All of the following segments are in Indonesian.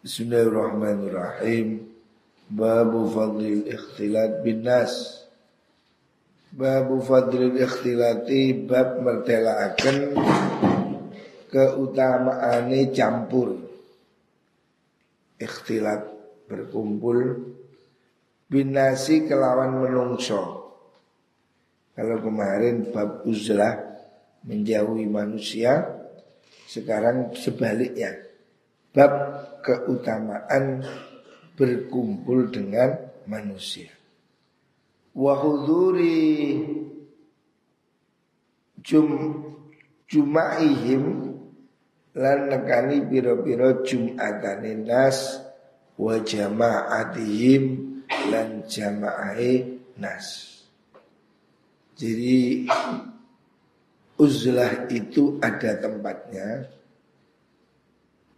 Bismillahirrahmanirrahim. Babu fadlil ikhtilat bin nas. Babu fadlil ikhtilati bab mertelaaken keutamaane campur. Ikhtilat berkumpul binasi kelawan menungso. Kalau kemarin bab uzlah menjauhi manusia, sekarang sebaliknya. Bab keutamaan berkumpul dengan manusia. Wahuduri jum jumaihim lan nekani piro-piro jumatane nas wa jama'atihim lan jama'ai nas. Jadi uzlah itu ada tempatnya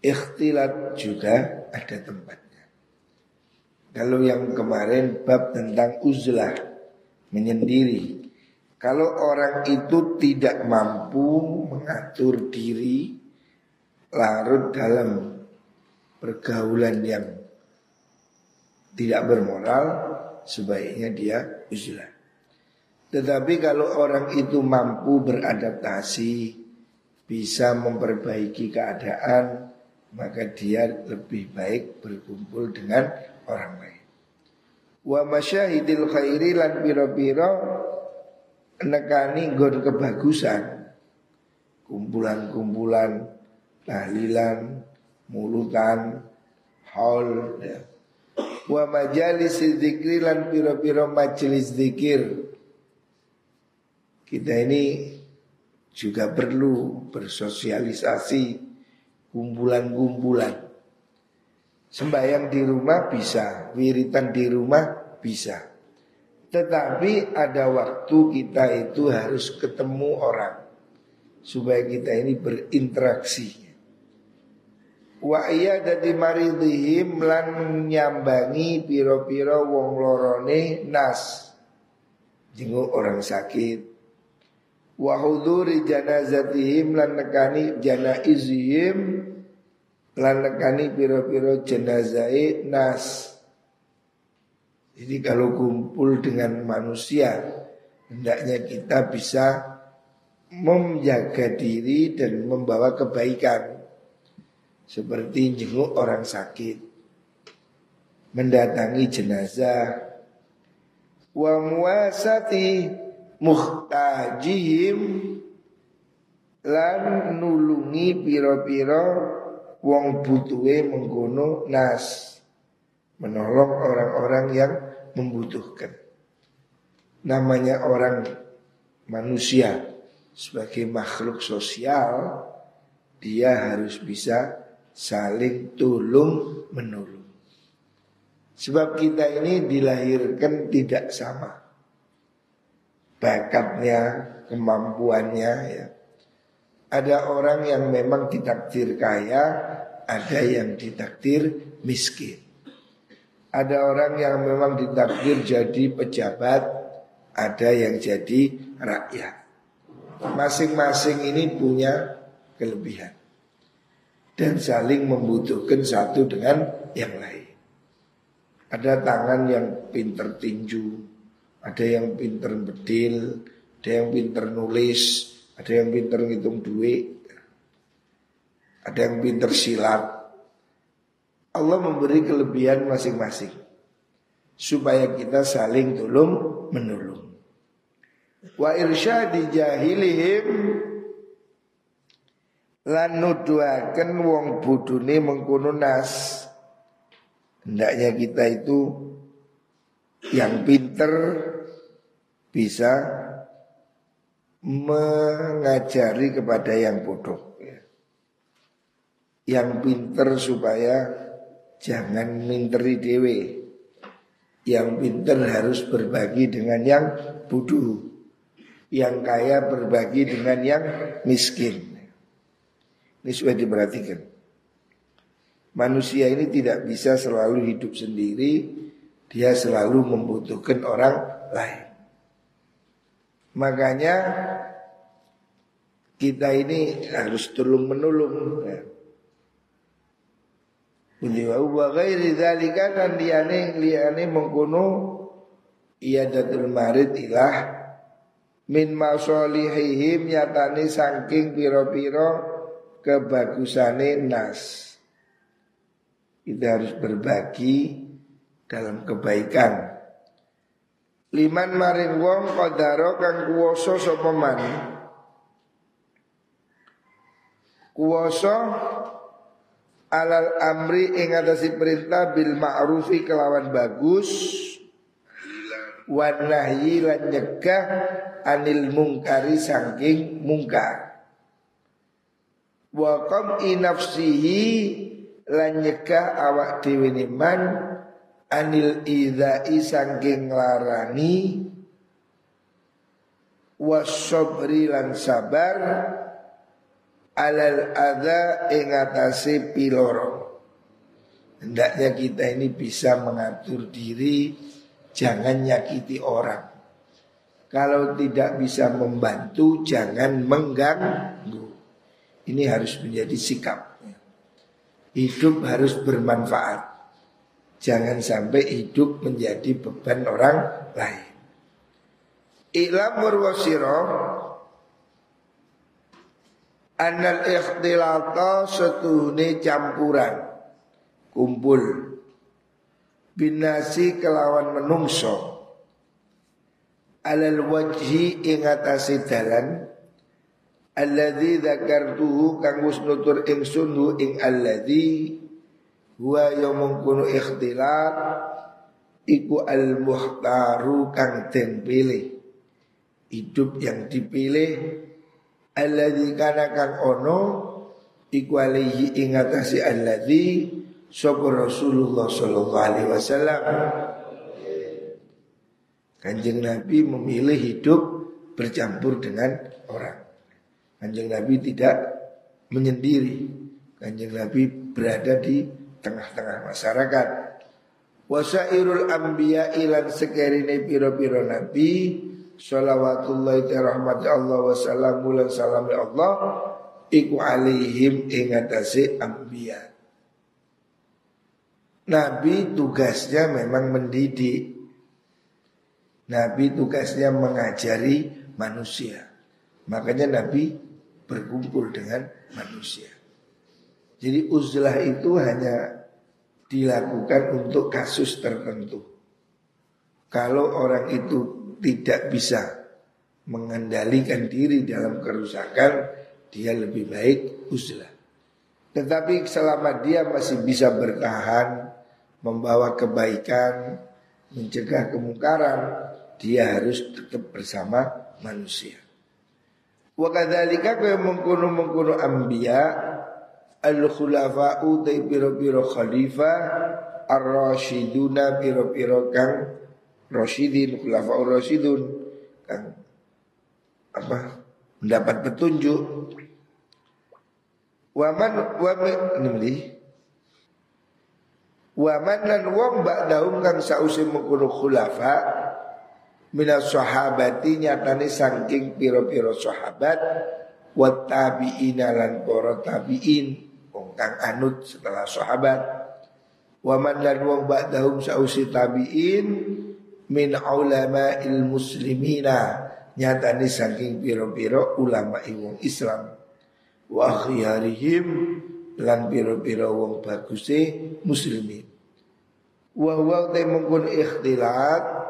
Ikhtilat juga ada tempatnya. Kalau yang kemarin bab tentang uzlah Menyendiri. Kalau orang itu tidak mampu mengatur diri Larut dalam pergaulan yang tidak bermoral Sebaiknya dia uzlah. Tetapi kalau orang itu mampu beradaptasi, bisa memperbaiki keadaan, maka dia lebih baik berkumpul dengan orang lain. Wa masyahidil khairi lan piro-piro nekani gon kebagusan. Kumpulan-kumpulan tahlilan, mulutan, haul ya. Wa majalis zikri lan piro-piro majelis zikir kita ini juga perlu bersosialisasi kumpulan-kumpulan. Sembayang di rumah bisa, wiritan di rumah bisa. Tetapi ada waktu kita itu harus ketemu orang supaya kita ini berinteraksi. Wa iya dadi maridhihim lan nyambangi piro-piro wong lorone nas. Jenguk orang sakit, wa huduri janazatihim lan nekani janaizihim lan nekani piro-piro jenazai nas. Jadi kalau kumpul dengan manusia hendaknya kita bisa menjaga diri dan membawa kebaikan. Seperti jenguk orang sakit mendatangi jenazah. Wa muasati muhtajihim lan nulungi piro-piro wong butuhe mengkono nas menolong orang-orang yang membutuhkan. Namanya orang manusia. Sebagai makhluk sosial dia harus bisa saling tolong menolong. Sebab kita ini dilahirkan tidak sama. Bakatnya, kemampuannya ya. Ada orang yang memang ditakdir kaya, ada yang ditakdir miskin. Ada orang yang memang ditakdir jadi pejabat, ada yang jadi rakyat. Masing-masing ini punya kelebihan dan saling membutuhkan satu dengan yang lain. Ada tangan yang pinter tinju, ada yang pinter bedil, ada yang pinter nulis, ada yang pinter ngitung duit, ada yang pinter silat. Allah memberi kelebihan masing-masing supaya kita saling tolong menolong. Wa irsyadi jahilihim lan nuduhaken wong budune mengkono nas. Hendaknya kita itu yang pinter bisa mengajari kepada yang bodoh. Ya. Yang pinter supaya jangan minteri dewe. Yang pinter harus berbagi dengan yang bodoh. Yang kaya berbagi dengan yang miskin. Ini sudah diperhatikan. Manusia ini tidak bisa selalu hidup sendiri, dia selalu membutuhkan orang lain. Makanya kita ini harus tolong menolong. Ya. Budi wa ghairi dzalika kan liyane liyane mengkono datul marid ilah min masolihihim nyatane saking piro-piro kebagusane nas. Kita harus berbagi dalam kebaikan. Liman maring wong kodaro kang kuwoso sapa man. Alal amri ing perintah bil ma'rufi kelawan bagus wan nahyi lan nyegah anil mungkari saking mungkar wa qam nafsihi lan nyegah awak dhewe man anil idai saking larani wasobri lan sabar alal ada ing atase piloro. Hendaknya kita ini bisa mengatur diri jangan nyakiti orang. Kalau tidak bisa membantu jangan mengganggu. Ini harus menjadi sikap. Hidup harus bermanfaat. Jangan sampai hidup menjadi beban orang lain. Ilam murwasiro Anal ikhtilata setuhune campuran. Kumpul. Binasi kelawan menungso. Alal wajhi ingatasi dalan. Alladhi dzakartuhu kang wis nutur ingsun ing alladhi huwa yaumung kunu ikhtilat iku al muhtaru kang den pilih hidup yang dipilih alladzi kana kang ono iku alaihi ing atase alladzi sapa Rasulullah sallallahu alaihi wasallam Kanjeng Nabi memilih hidup bercampur dengan orang. Kanjeng Nabi tidak menyendiri. Kanjeng Nabi berada di tengah-tengah masyarakat. Wasairul anbiya ilan sekerine piro-piro nabi Salawatullahi rahmati Allah wa salamu lan salami Allah Iku alaihim ingatasi ambiya Nabi tugasnya memang mendidik. Nabi tugasnya mengajari manusia. Makanya Nabi berkumpul dengan manusia Jadi uzlah itu hanya dilakukan untuk kasus tertentu Kalau orang itu tidak bisa mengendalikan diri dalam kerusakan, dia lebih baik uzlah. Tetapi selama dia masih bisa bertahan, membawa kebaikan, mencegah kemungkaran, dia harus tetap bersama manusia. Wa kaya mengkono mengkono anbiya al khulafa'u dai piro-piro khalifah ar-rasyiduna piro-piro kang Rasyidin, Khulafaur Rasyidun kan apa mendapat petunjuk. Waman waman ini Waman lan wong ba'dahum kang sausi mengkono khulafa minas sahabati nyatane saking piro-piro sahabat wa tabi'ina lan para tabi'in kang anut setelah sahabat. Waman lan wong ba'dahum sausi tabi'in min ulama il muslimina nyatani saking piro-piro ulama wong Islam. Wa khiyarihim lan piro-piro wong baguse muslimin. Wa huwa te mungkun ikhtilat.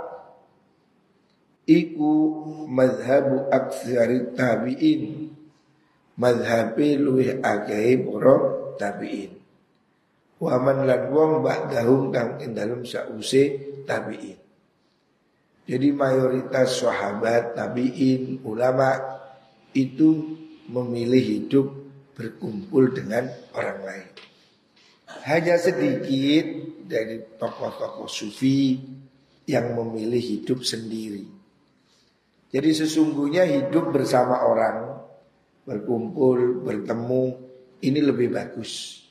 Iku madhabu aksari tabi'in. Madhabi luwih agahe para tabi'in wa man lan wong ba'dahum kang ing dalem sause tabi'in jadi mayoritas sahabat, tabi'in, ulama itu memilih hidup berkumpul dengan orang lain. Hanya sedikit dari tokoh-tokoh sufi yang memilih hidup sendiri. Jadi sesungguhnya hidup bersama orang, berkumpul, bertemu, ini lebih bagus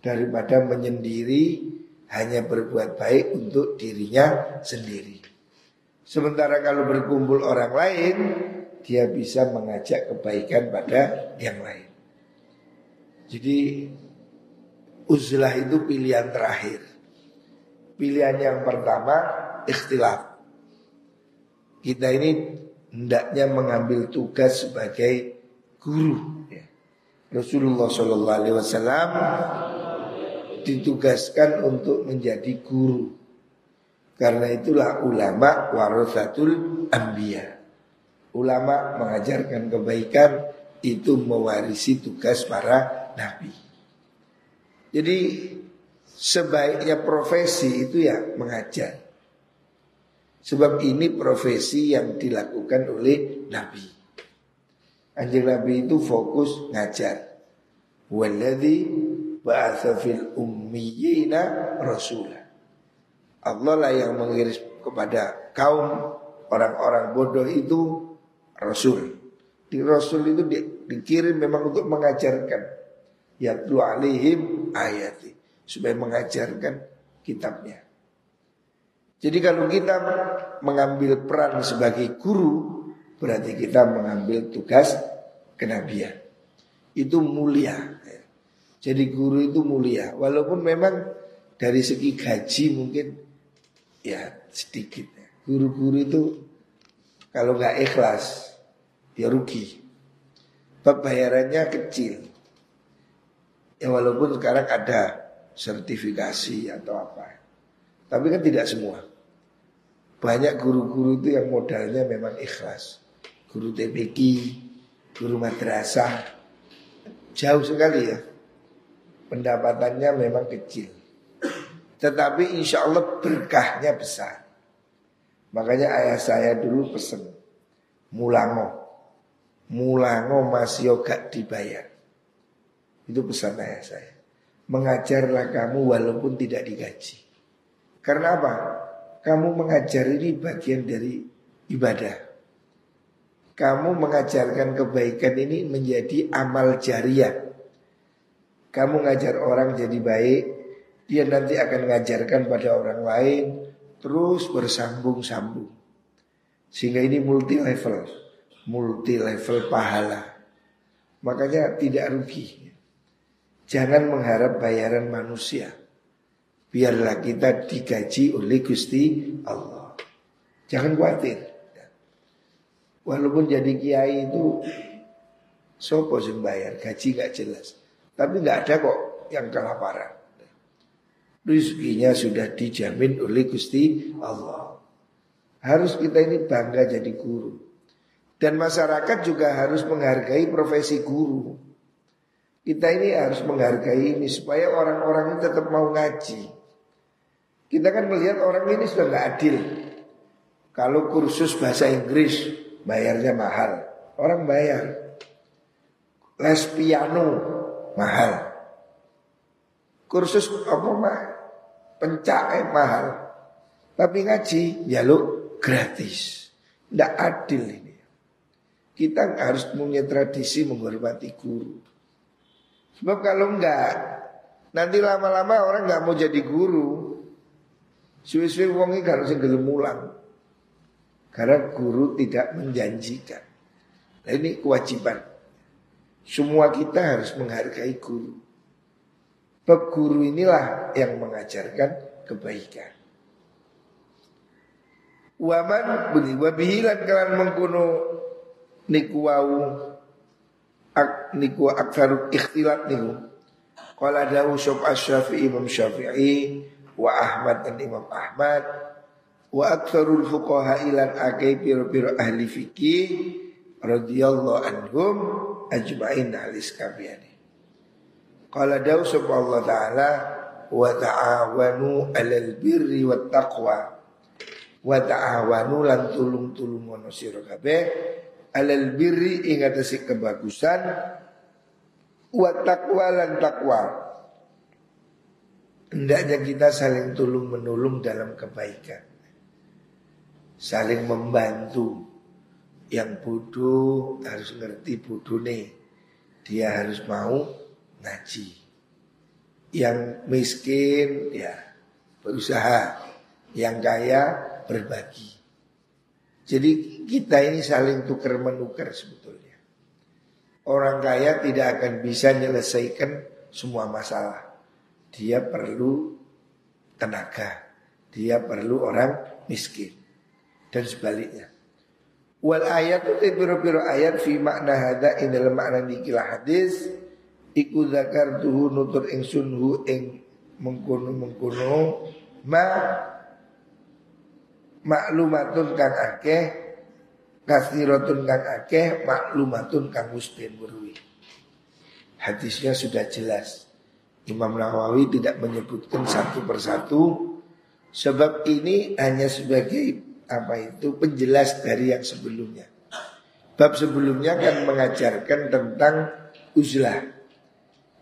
daripada menyendiri hanya berbuat baik untuk dirinya sendiri. Sementara kalau berkumpul orang lain, dia bisa mengajak kebaikan pada yang lain. Jadi uzlah itu pilihan terakhir. Pilihan yang pertama ikhtilaf. Kita ini hendaknya mengambil tugas sebagai guru. Rasulullah Shallallahu Alaihi Wasallam ditugaskan untuk menjadi guru. Karena itulah ulama warathatul ambia. Ulama mengajarkan kebaikan itu mewarisi tugas para nabi. Jadi sebaiknya profesi itu ya mengajar. Sebab ini profesi yang dilakukan oleh nabi. Anjing nabi itu fokus ngajar. Walladhi ba'atha fil ummiyina rasulah. Allah lah yang mengirim kepada kaum orang-orang bodoh itu rasul. Di rasul itu di, dikirim memang untuk mengajarkan. Yatlu alihim ayati. Supaya mengajarkan kitabnya. Jadi kalau kita mengambil peran sebagai guru, berarti kita mengambil tugas kenabian. Itu mulia. Jadi guru itu mulia. Walaupun memang dari segi gaji mungkin ya sedikit. Guru-guru itu kalau nggak ikhlas, dia rugi. Bayarannya kecil. Ya walaupun sekarang ada sertifikasi atau apa. Tapi kan tidak semua. Banyak guru-guru itu yang modalnya memang ikhlas. Guru TPQ, guru madrasah. Jauh sekali ya. Pendapatannya memang kecil. Tetapi insya Allah berkahnya besar. Makanya ayah saya dulu pesen. Mulango. Mulango masih gak dibayar. Itu pesan ayah saya. Mengajarlah kamu walaupun tidak digaji. Karena apa? Kamu mengajar ini bagian dari ibadah. Kamu mengajarkan kebaikan ini menjadi amal jariah. Kamu ngajar orang jadi baik, dia nanti akan mengajarkan pada orang lain, terus bersambung-sambung. Sehingga ini multi level, multi level pahala. Makanya tidak rugi. Jangan mengharap bayaran manusia. Biarlah kita digaji oleh Gusti Allah. Jangan khawatir. Walaupun jadi kiai itu sopo sing bayar, gaji gak jelas. Tapi nggak ada kok yang kelaparan. Rizkinya sudah dijamin oleh Gusti Allah. Harus kita ini bangga jadi guru. Dan masyarakat juga harus menghargai profesi guru. Kita ini harus menghargai ini supaya orang-orang ini tetap mau ngaji. Kita kan melihat orang ini sudah nggak adil. Kalau kursus bahasa Inggris bayarnya mahal, orang bayar. Les piano mahal. Kursus apa mah? Pencak mahal. Tapi ngaji ya lo gratis. Tidak adil ini. Kita harus punya tradisi menghormati guru. Sebab kalau enggak, nanti lama-lama orang nggak mau jadi guru. Suwe-suwe wong iki gak sing gelem mulang. Karena guru tidak menjanjikan. Nah ini kewajiban. Semua kita harus menghargai guru. Bab guru inilah yang mengajarkan kebaikan. Waman beli wabihilan kalian mengkuno niku wau ak niku aksaru ikhtilat niku. Qala dawu sub asy Imam Syafi'i wa Ahmad dan Imam Ahmad wa aktsarul fuqaha ilan akai piro-piro ahli fikih radhiyallahu anhum ajma'in alis kabiyani. Qala dawu Allah taala wa ta'awanu 'alal birri wat taqwa. Wa ta'awanu lan tulung-tulungono sira kabeh alal birri ing kebagusan wa taqwa lan taqwa. Hendaknya kita saling tolong menolong dalam kebaikan Saling membantu. Yang bodoh harus ngerti bodoh nih Dia harus mau ngaji. Yang miskin ya berusaha. Yang kaya berbagi. Jadi kita ini saling tukar menukar sebetulnya. Orang kaya tidak akan bisa menyelesaikan semua masalah. Dia perlu tenaga, dia perlu orang miskin dan sebaliknya. Wal ayat itu biro-biro ayat fi makna hada in dalam makna nikilah hadis iku zakar tuhu nutur ingsun hu ing mengkono mengkono ma maklumatun kang akeh kasiratun kang akeh maklumatun kang mustin berwi. Hadisnya sudah jelas. Imam Nawawi tidak menyebutkan satu persatu sebab ini hanya sebagai apa itu penjelas dari yang sebelumnya. Bab sebelumnya kan mengajarkan tentang uzlah.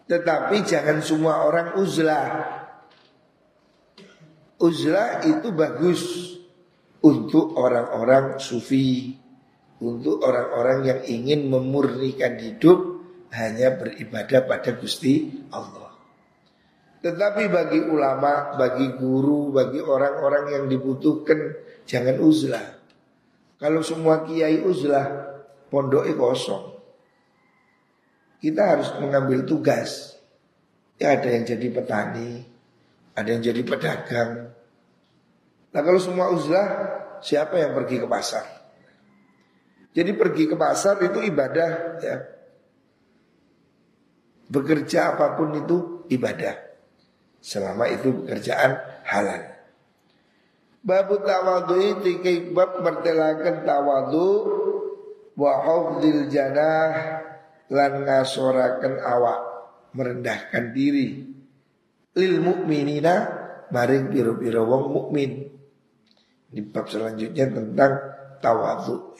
Tetapi jangan semua orang uzlah. Uzlah itu bagus untuk orang-orang sufi, untuk orang-orang yang ingin memurnikan hidup hanya beribadah pada Gusti Allah. Tetapi bagi ulama, bagi guru, bagi orang-orang yang dibutuhkan jangan uzlah. Kalau semua kiai uzlah, pondoknya kosong. Kita harus mengambil tugas. Ya ada yang jadi petani, ada yang jadi pedagang. Nah kalau semua uzlah, siapa yang pergi ke pasar? Jadi pergi ke pasar itu ibadah ya. Bekerja apa pun itu ibadah. Selama itu pekerjaan halal. Babu tawadu itu bab mertelakan tawadu wa hafdil janah lan ngasorakan awak merendahkan diri lil mukminina maring piro-piro wong mukmin. Di bab selanjutnya tentang tawadu.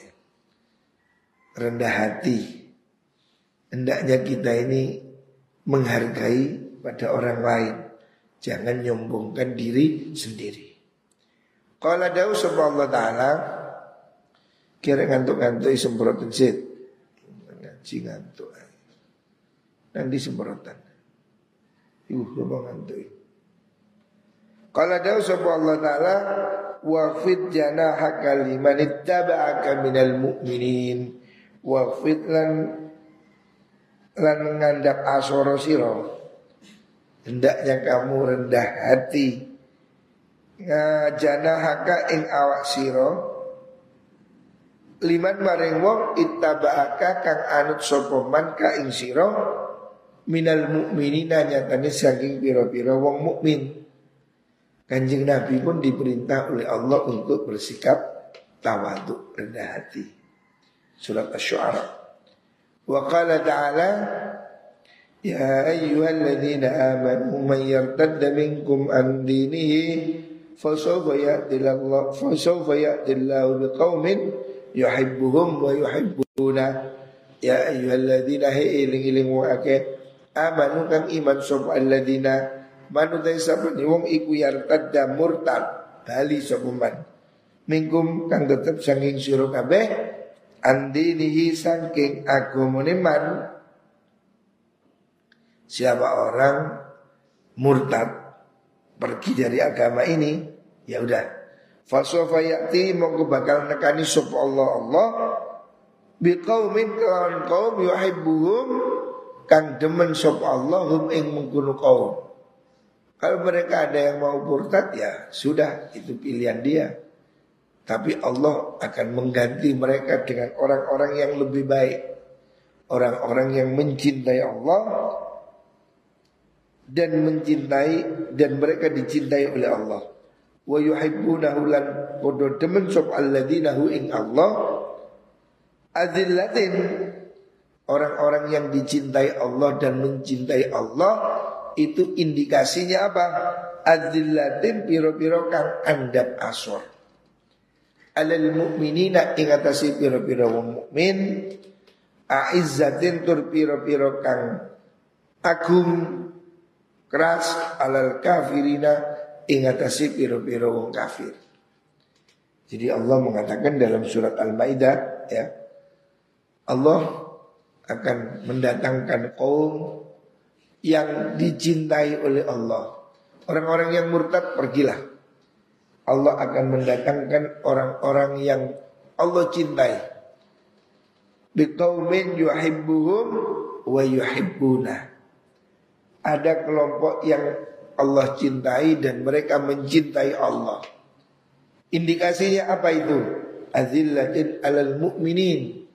Rendah hati. Hendaknya kita ini menghargai pada orang lain. Jangan nyombongkan diri sendiri. Kalau dawu Allah taala kira ngantuk-ngantuk semprotan sit. Ngaji ngantuk. Nanti semprotan. Yuh, lupa ngantuk. Kalau dawu Allah taala wafid janahaka liman ittaba'aka minal mu'minin wafid lan lan ngandap asoro siro Hendaknya kamu rendah hati Ya, janahaka ing awak siro liman maring wong ittabaaka kang anut sopoman ka ing siro minal mukminina nyatane saking piro-piro wong mukmin Kanjeng Nabi pun diperintah oleh Allah untuk bersikap tawadhu rendah hati. Surat Asy-Syu'ara. Wa qala ta'ala Ya ayyuhalladzina amanu man yartadda minkum an dinihi fasawfa ya'tillahu fasawfa ya'tillahu biqaumin yuhibbuhum wa yuhibbuna ya ayyuhalladzina iling-iling wa akeh amanu kang iman sapa alladzina manu ta sapane wong iku yartadda murtad bali sapa man mingkum kang tetep sanging sira kabeh andinihi sangking agamane man siapa orang murtad pergi dari agama ini, ya udah. Fasofa yati mongko bakal nekani sop Allah Allah biqaumin kawan kaum yuhibbuhum kang demen sop Allah hum ing mengkono kaum. Kalau mereka ada yang mau murtad ya sudah itu pilihan dia. Tapi Allah akan mengganti mereka dengan orang-orang yang lebih baik. Orang-orang yang mencintai Allah dan mencintai dan mereka dicintai oleh Allah. Wa yuhibbunahu lan podo demen sop alladzina ing Allah adillatin orang-orang yang dicintai Allah dan mencintai Allah itu indikasinya apa? Adillatin piro-piro kang andap asor. Alal mu'minina ingatasi piro-piro wong mukmin aizzatin tur piro-piro kang agung keras alal kafirina ingatasi piro-piro wong kafir. Jadi Allah mengatakan dalam surat Al-Maidah ya Allah akan mendatangkan kaum yang dicintai oleh Allah. Orang-orang yang murtad pergilah. Allah akan mendatangkan orang-orang yang Allah cintai. Biqaumin yuhibbuhum wa yuhibbuna ada kelompok yang Allah cintai dan mereka mencintai Allah. Indikasinya apa itu? Azillatin alal mu'minin.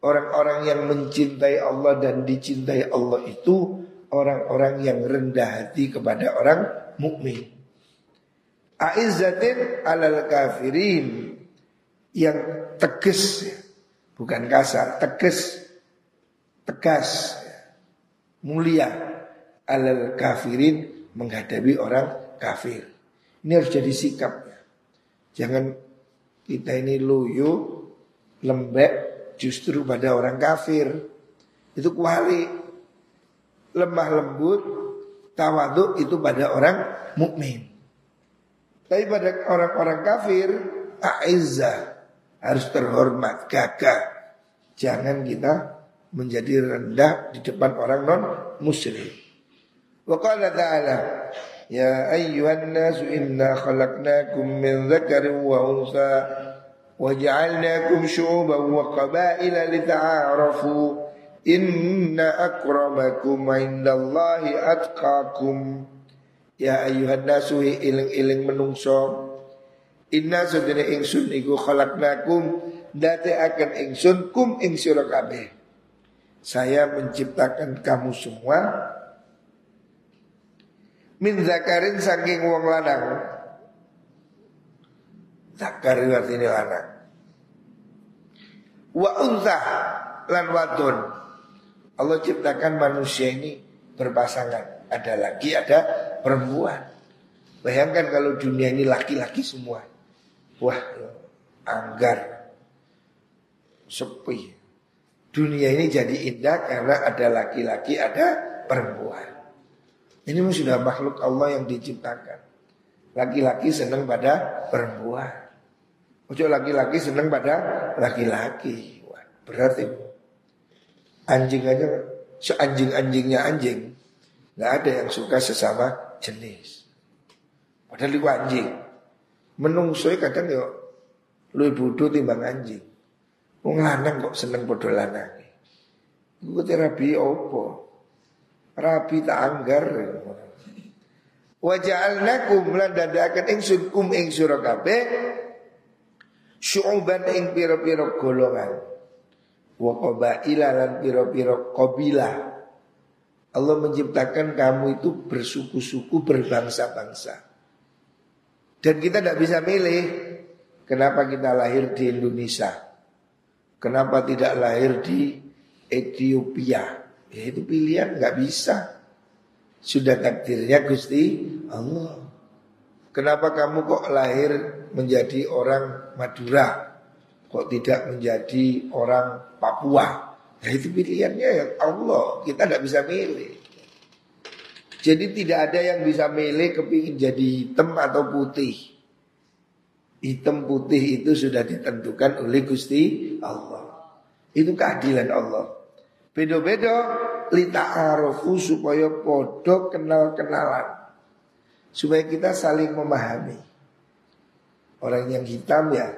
Orang-orang yang mencintai Allah dan dicintai Allah itu orang-orang yang rendah hati kepada orang mukmin. Aizzatin alal kafirin yang tegas bukan kasar, tegas tegas mulia alal kafirin menghadapi orang kafir. Ini harus jadi sikapnya. Jangan kita ini loyo, lembek justru pada orang kafir. Itu kuali lemah lembut, tawaduk itu pada orang mukmin. Tapi pada orang-orang kafir, aizah harus terhormat, gagah. Jangan kita menjadi rendah di depan orang non muslim. Wa qala ta'ala Ya ayyuhan nasu inna khalaqnakum min dzakarin wa unsa wa ja'alnakum syu'uban wa qabaila lita'arafu inna akramakum 'indallahi atqakum Ya ayyuhan nasu iling-iling menungso Inna sudene ingsun iku khalaqnakum date akan ingsun kum ing kabeh saya menciptakan kamu semua min zakarin saking wong lanang. Zakar artinya lanang. Wa unta lan wadon. Allah ciptakan manusia ini berpasangan. Ada laki, ada perempuan. Bayangkan kalau dunia ini laki-laki semua. Wah, anggar. Sepi. Dunia ini jadi indah karena ada laki-laki, ada perempuan. Ini sudah makhluk Allah yang diciptakan. Laki-laki senang pada perempuan. Ojo laki-laki senang pada laki-laki. Berat itu. Anjing aja seanjing-anjingnya anjing. Nggak ada yang suka sesama jenis. Padahal itu anjing. Menungsoi kadang yuk lu bodoh timbang anjing. Wong lanang kok seneng padha lanang. Iku terapi opo? Rabi tak anggar. Wa ja'alnakum lan dadakan ingsun kum ing sira kabeh syu'uban ing pira-pira golongan. Wa qabaila lan pira-pira qabilah. Allah menciptakan kamu itu bersuku-suku berbangsa-bangsa. Dan kita tidak bisa milih kenapa kita lahir di Indonesia. Kenapa tidak lahir di Ethiopia? Ya itu pilihan nggak bisa. Sudah takdirnya Gusti Allah. Kenapa kamu kok lahir menjadi orang Madura? Kok tidak menjadi orang Papua? Ya itu pilihannya ya Allah. Kita tidak bisa milih. Jadi tidak ada yang bisa milih kepingin jadi hitam atau putih. Hitam putih itu sudah ditentukan oleh Gusti Allah. Itu keadilan Allah. Beda-beda lita arofu supaya podo kenal-kenalan. Supaya kita saling memahami. Orang yang hitam ya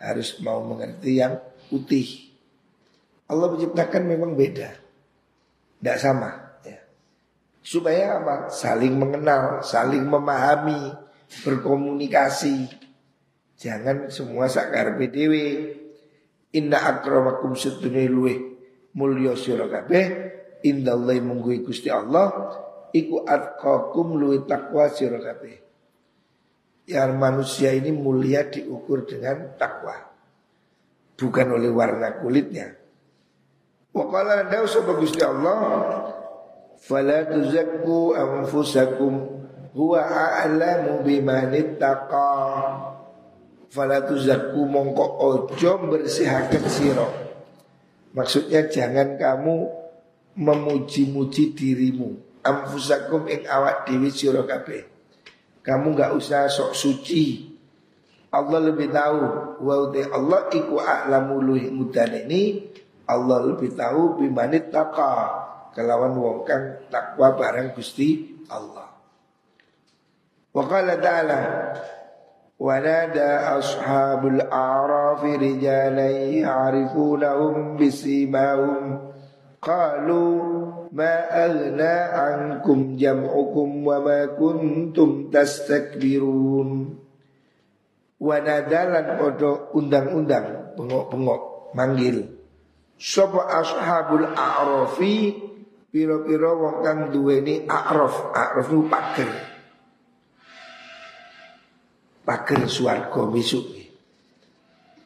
harus mau mengerti yang putih. Allah menciptakan memang beda. Tidak sama. Ya. Supaya apa? Saling mengenal, saling memahami, berkomunikasi. Jangan semua sakar PDW. Inna akramakum sedune luweh mulya sira kabeh indallahi munggu Gusti Allah iku atqakum luweh takwa sira kabeh. Yang manusia ini mulia diukur dengan takwa. Bukan oleh warna kulitnya. Wa qala dawu sapa Gusti Allah fala tuzakku anfusakum huwa a'lamu biman ittaqa Fala tuzakku mongko ojo bersihakan siro Maksudnya jangan kamu memuji-muji dirimu. Amfusakum ing awak dewi siro Kamu gak usah sok suci. Allah lebih tahu. Wa Allah iku a'lamu luhi mudan ini. Allah lebih tahu bimanit taqa. Kelawan wong kang takwa barang Gusti Allah. Wa qala ta'ala ونادى أصحاب الأعراف رجالا يعرفونهم بسيماهم قالوا ma aghna ankum jam'ukum wa ma kuntum tastakbirun wa nadalan podo undang-undang pengok-pengok manggil sapa ashabul a'rafi pira-pira wong kang duweni a'raf a'raf itu pager pager swarga besok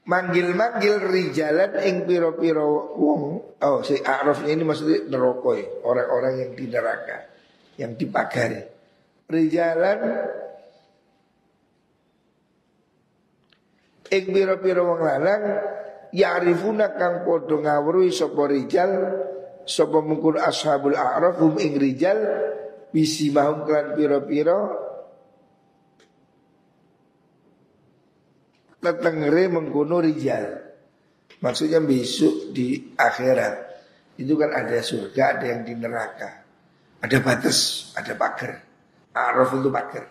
manggil-manggil rijalan ing piro-piro wong. Oh si A'raf ini maksudnya neraka ya orang-orang yang di neraka yang dipagari rijalan ing piro-piro wong lanang ya'rifuna kang padha ngawruhi sapa rijal sapa mungkur ashabul a'raf hum ing rijal bisi mahum klan piro-piro tetengere mengkuno rijal. Maksudnya besok di akhirat itu kan ada surga, ada yang di neraka. Ada batas, ada pagar. Araf itu pagar.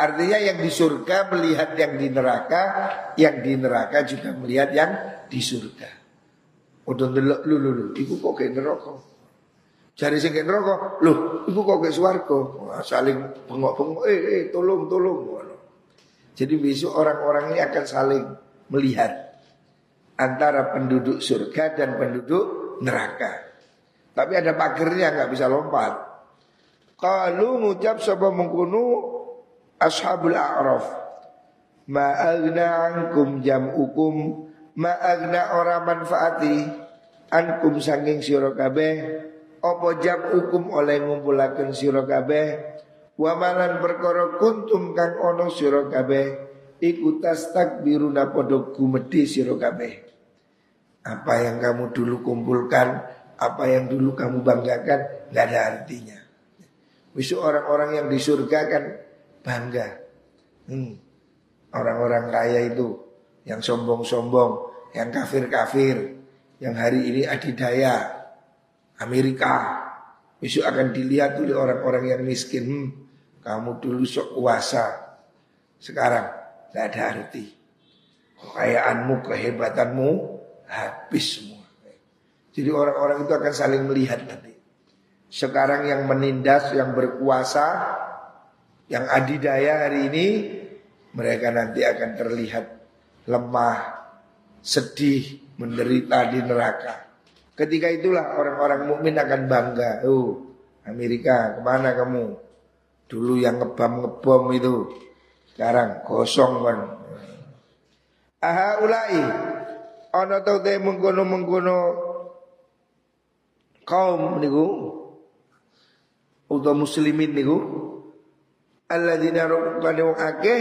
Artinya yang di surga melihat yang di neraka, yang di neraka juga melihat yang di surga. Udah delok lu lu lu, iku kok kayak neraka. Cari sing kayak neraka, lu, iku kok kayak swarga. Saling bengok-bengok, eh eh tolong tolong. Jadi besok orang-orang ini akan saling melihat antara penduduk surga dan penduduk neraka. Tapi ada pagernya nggak bisa lompat. Kalau ngucap sapa mengkunu ashabul a'raf. Ma'agna ankum jam'ukum ma'agna ora manfaati ankum sanging sira kabeh apa jam'ukum oleh ngumpulaken sira kabeh Wa malan perkara kuntum kang ono sira kabeh iku tastakbiruna padha gumedhe sira kabeh. Apa yang kamu dulu kumpulkan, apa yang dulu kamu banggakan nggak ada artinya. Besok orang-orang yang di surga kan bangga. Hmm. Orang-orang kaya itu yang sombong-sombong, yang kafir-kafir, yang hari ini adidaya Amerika besok akan dilihat oleh orang-orang yang miskin. Hmm, kamu dulu sok kuasa. Sekarang tidak ada arti. Kekayaanmu, kehebatanmu Habis semua. Jadi orang-orang itu akan saling melihat nanti. Sekarang yang menindas, yang berkuasa Yang adidaya hari ini Mereka nanti akan terlihat lemah Sedih, menderita di neraka. Ketika itulah orang-orang mukmin akan bangga. Oh Amerika ke mana kamu Dulu yang ngebom ngebom itu sekarang kosong kan. Aha ulai. Ono tau te mengkono mengkono kaum niku utawa muslimin niku alladzina rukane wong akeh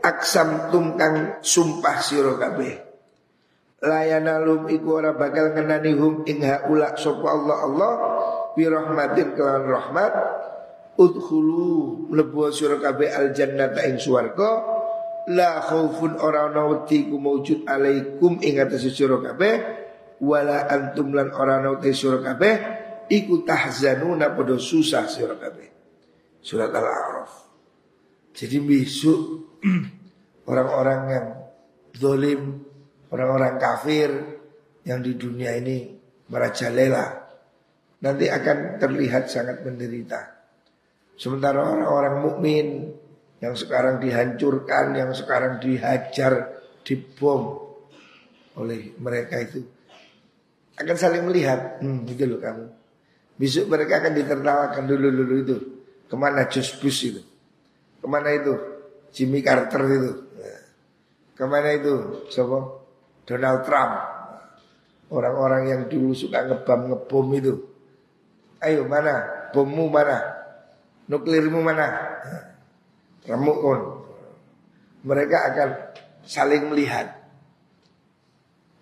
aksam tum kang sumpah sira kabeh. Layanalum iku ora bakal ngenani hum ing haula sapa Allah Allah bi rahmatin kelawan rahmat Udkhulu mlebu sira kabeh al jannata ing swarga la khaufun ora ana wedi ku maujud alaikum ing atase sira kabeh wala antum lan ora ana te sira kabeh iku tahzanuna padha susah sira kabeh. Surat Al-A'raf. Jadi besok orang-orang yang zalim, orang-orang kafir yang di dunia ini merajalela nanti akan terlihat sangat menderita. Sementara orang-orang mukmin yang sekarang dihancurkan, yang sekarang dihajar, dibom oleh mereka itu akan saling melihat, hmm, itu loh kamu. Besok mereka akan ditertawakan dulu dulu itu. Ke mana Josh Bush itu? Ke mana itu? Jimmy Carter itu? Ke mana itu? Siapa? Donald Trump. Orang-orang yang dulu suka ngebom ngebom itu. Ayo mana? Bommu mana? Nuklirmu mana? Remuk. Mereka akan saling melihat.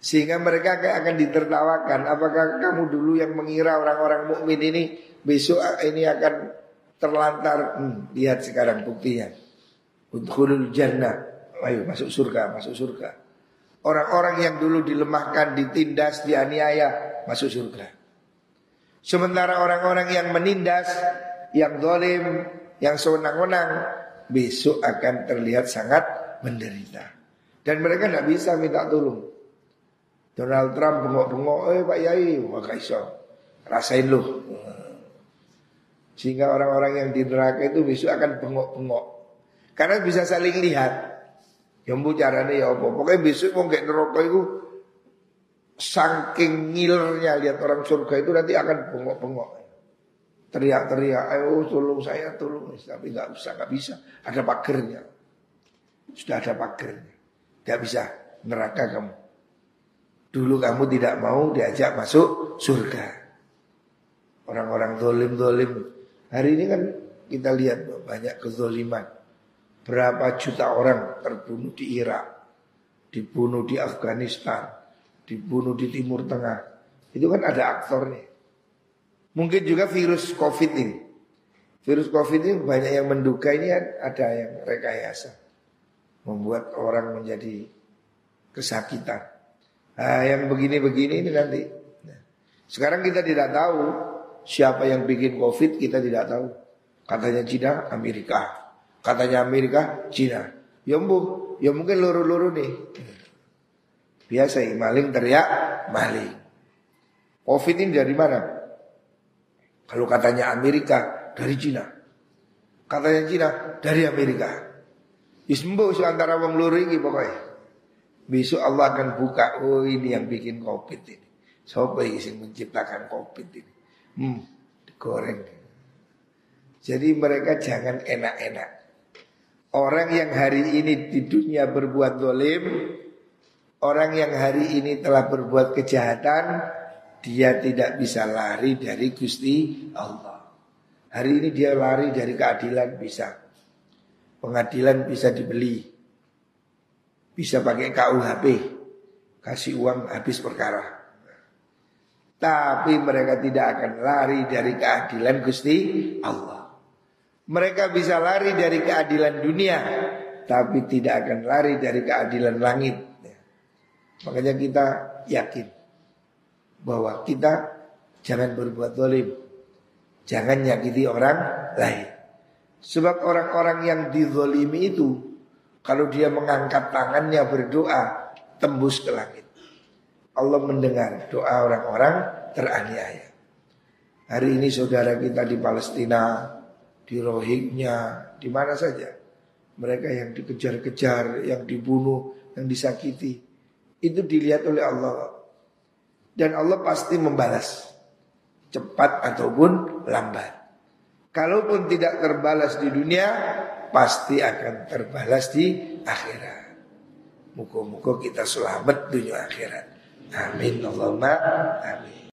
Sehingga mereka akan ditertawakan. Apakah kamu dulu yang mengira orang-orang mukmin ini besok ini akan terlantar? Hmm, lihat sekarang buktinya. Udkhulul jannah. Ayo masuk surga, masuk surga. Orang-orang yang dulu dilemahkan, ditindas, dianiaya, masuk surga. Sementara orang-orang yang menindas, yang dolim, yang sewenang-wenang besok akan terlihat sangat menderita. Dan mereka tidak bisa minta tolong. Donald Trump bengok-bengok, eh Pak Yai, wah iso. rasain lu. Sehingga orang-orang yang di neraka itu besok akan bengok-bengok. Karena bisa saling lihat. Yang caranya ya apa. Pokoknya besok mau kayak neraka itu saking ngilernya lihat orang surga itu nanti akan bengok-bengok. Teriak-teriak, ayo tolong saya, tolong. Tapi nggak usah, nggak bisa. Ada pagernya. Sudah ada pagernya. Nggak bisa neraka kamu. Dulu kamu tidak mau diajak masuk surga. Orang-orang dolim-dolim Hari ini kan kita lihat banyak kezoliman. Berapa juta orang terbunuh di Irak, dibunuh di Afghanistan, dibunuh di Timur Tengah. Itu kan ada aktornya. Mungkin juga virus COVID ini. Virus COVID ini banyak yang menduga ini ada yang rekayasa. Membuat orang menjadi kesakitan. Nah, yang begini-begini ini nanti. Nah, sekarang kita tidak tahu Siapa yang bikin covid kita tidak tahu. Katanya Cina, Amerika. Katanya Amerika, Cina. Ya ya mungkin luru-luru nih. Biasa maling teriak, maling. Covid ini dari mana? Kalau katanya Amerika, dari Cina. Katanya Cina, dari Amerika. Ismbo antara wong luru ini pokoknya. Besok Allah akan buka, oh ini yang bikin covid ini. Siapa yang menciptakan covid ini? Hmm, digoreng. Jadi mereka jangan enak-enak. Orang yang hari ini di dunia berbuat dolim, orang yang hari ini telah berbuat kejahatan, dia tidak bisa lari dari Gusti Allah. Hari ini dia lari dari keadilan bisa. Pengadilan bisa dibeli. Bisa pakai KUHP. Kasih uang habis perkara. Tapi mereka tidak akan lari dari keadilan Gusti Allah. Mereka bisa lari dari keadilan dunia, tapi tidak akan lari dari keadilan langit. Makanya kita yakin bahwa kita jangan berbuat dolim, jangan nyakiti orang lain. Sebab orang-orang yang dizolimi itu, kalau dia mengangkat tangannya berdoa, tembus ke langit. Allah mendengar doa orang-orang teraniaya. Hari ini saudara kita di Palestina, di Rohingya, di mana saja. Mereka yang dikejar-kejar, yang dibunuh, yang disakiti. Itu dilihat oleh Allah. Dan Allah pasti membalas. Cepat ataupun lambat. Kalaupun tidak terbalas di dunia, pasti akan terbalas di akhirat. Muka-muka kita selamat dunia akhirat. Amin Allahumma amin.